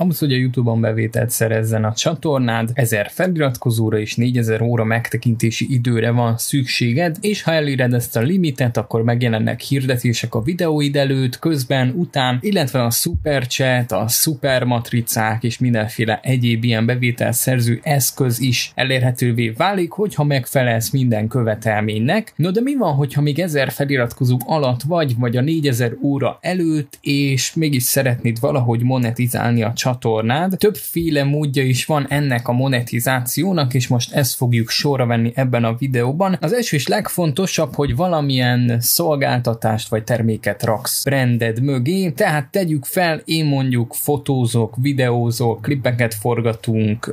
ahhoz, hogy a YouTube-on bevételt szerezzen a csatornád, 1000 feliratkozóra és 4000 óra megtekintési időre van szükséged, és ha eléred ezt a limitet, akkor megjelennek hirdetések a videóid előtt, közben, után, illetve a super chat, a super matricák és mindenféle egyéb ilyen bevételszerző eszköz is elérhetővé válik, hogyha megfelelsz minden követelménynek. No de mi van, hogyha még 1000 feliratkozó alatt vagy, vagy a 4000 óra előtt, és mégis szeretnéd valahogy monetizálni a csatornád? Többféle módja is van ennek a monetizációnak, és most ezt fogjuk sorra venni ebben a videóban. Az első és legfontosabb, hogy valamilyen szolgáltatást vagy terméket raksz branded mögé, tehát tegyük fel, én mondjuk fotózok, videózok, klipeket forgatunk,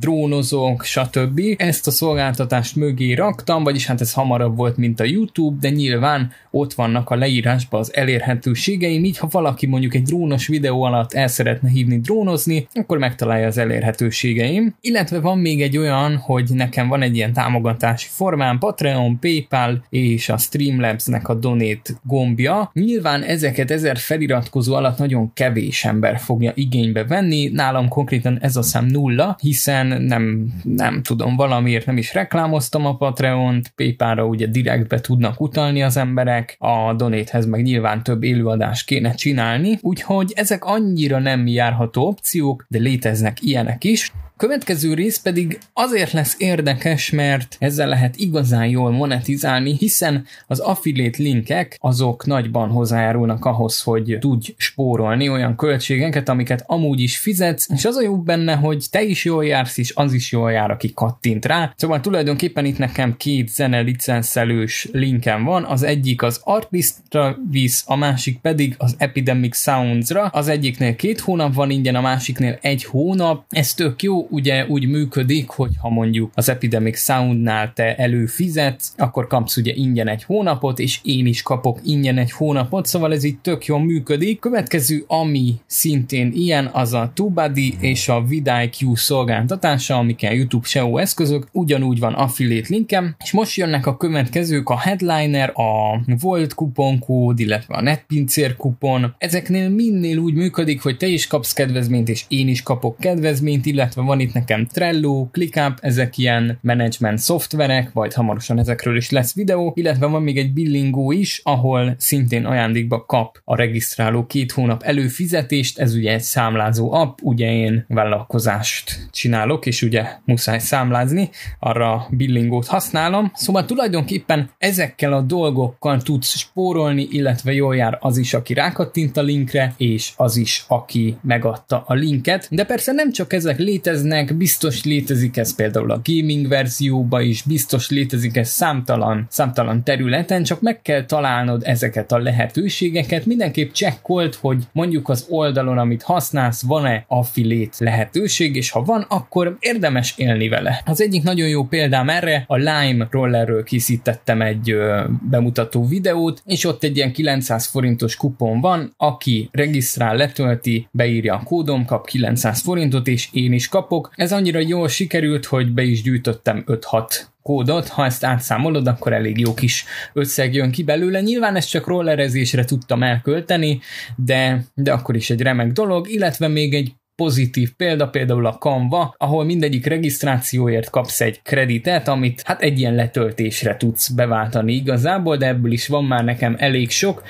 drónozok, stb. Ezt a szolgáltatást mögé raktam, vagyis hát ez hamarabb volt, mint a YouTube, de nyilván ott vannak a leírásban az elérhetőségeim, így ha valaki mondjuk egy drónos videó alatt el szeretne hívni drónozni, akkor megtalálja az elérhetőségeim. Illetve van még egy olyan, hogy nekem van egy ilyen támogatási formám, Patreon, PayPal és a Streamlabs-nek a Donate gombja. Nyilván ezeket ezer feliratkozó alatt nagyon kevés ember fogja igénybe venni, nálam konkrétan ez a szám nulla, hiszen nem, nem tudom, valamiért nem is reklámoztam a Patreon-t, PayPal-ra ugye direktbe tudnak utalni az emberek, a Donate-hez meg nyilván több élőadást kéne csinálni, úgyhogy ezek annyira nem járható opciók, de léteznek ilyenek is. Következő rész pedig azért lesz érdekes, mert ezzel lehet igazán jól monetizálni, hiszen az affiliate linkek azok nagyban hozzájárulnak ahhoz, hogy tudj spórolni olyan költségeket, amiket amúgy is fizetsz, és az a jó benne, hogy te is jól jársz, és az is jól jár, aki kattint rá. Szóval tulajdonképpen itt nekem két zene licenszelős linkem van, az egyik az Artistra visz, a másik pedig az Epidemic Sounds-ra. Az egyiknél két hónap van ingyen, a másiknél egy hónap. Ez tök jó, ugye úgy működik, hogy ha mondjuk az Epidemic Soundnál te előfizetsz, akkor kapsz ugye ingyen egy hónapot, és én is kapok ingyen egy hónapot, szóval ez itt tök jól működik. Következő, ami szintén ilyen, az a TubeBuddy és a VidIQ szolgáltatása, amikkel YouTube SEO eszközök, ugyanúgy van affiliate linkem, és most jönnek a következők, a Headliner, a Volt kuponkód, illetve a NetPincér kupon. Ezeknél minél úgy működik, hogy te is kapsz kedvezményt, és én is kapok kedvezményt, illetve van itt nekem Trello, ClickUp, ezek ilyen management szoftverek, vagy hamarosan ezekről is lesz videó, illetve van még egy billingó is, ahol szintén ajándékba kap a regisztráló két hónap előfizetést, ez ugye egy számlázó app, ugye én vállalkozást csinálok, és ugye muszáj számlázni, arra billingót használom, szóval tulajdonképpen ezekkel a dolgokkal tudsz spórolni, illetve jól jár az is, aki rákattint a linkre, és az is, aki megadta a linket, de persze nem csak ezek léteznek, léteznek, biztos létezik ez például a gaming verzióban is, biztos létezik ez számtalan, számtalan területen, csak meg kell találnod ezeket a lehetőségeket, mindenképp csekkolt, hogy mondjuk az oldalon, amit használsz, van-e affiliate lehetőség, és ha van, akkor érdemes élni vele. Az egyik nagyon jó példám erre, a Lime rollerről készítettem egy ö, bemutató videót, és ott egy ilyen 900 forintos kupon van, aki regisztrál, letölti, beírja a kódom, kap 900 forintot, és én is kapok, ez annyira jól sikerült, hogy be is gyűjtöttem 5-6 kódot, ha ezt átszámolod, akkor elég jó kis összeg jön ki belőle. Nyilván ezt csak rollerezésre tudtam elkölteni, de, de akkor is egy remek dolog, illetve még egy pozitív példa, például a Canva, ahol mindegyik regisztrációért kapsz egy kreditet, amit hát egy ilyen letöltésre tudsz beváltani igazából, de ebből is van már nekem elég sok,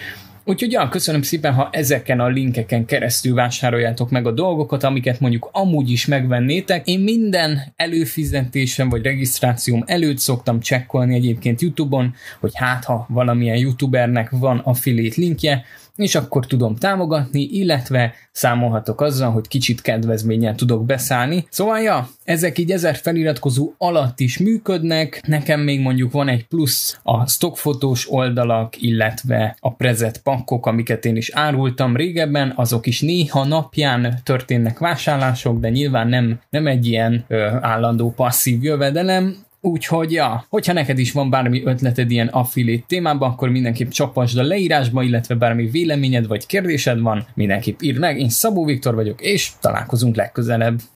Úgyhogy ja, köszönöm szépen, ha ezeken a linkeken keresztül vásároljátok meg a dolgokat, amiket mondjuk amúgy is megvennétek. Én minden előfizetésem vagy regisztrációm előtt szoktam csekkolni egyébként YouTube-on, hogy hát ha valamilyen YouTubernek van affiliate linkje, és akkor tudom támogatni, illetve számolhatok azzal, hogy kicsit kedvezménnyel tudok beszállni. Szóval ja, ezek így ezer feliratkozó alatt is működnek, nekem még mondjuk van egy plusz a stockfotós oldalak, illetve a prezet pakkok, amiket én is árultam régebben, azok is néha napján történnek vásárlások, de nyilván nem, nem egy ilyen ö, állandó passzív jövedelem, Úgyhogy, ja, hogyha neked is van bármi ötleted ilyen affiliate témában, akkor mindenképp csapasd a leírásba, illetve bármi véleményed vagy kérdésed van, mindenképp írd meg. Én Szabó Viktor vagyok, és találkozunk legközelebb.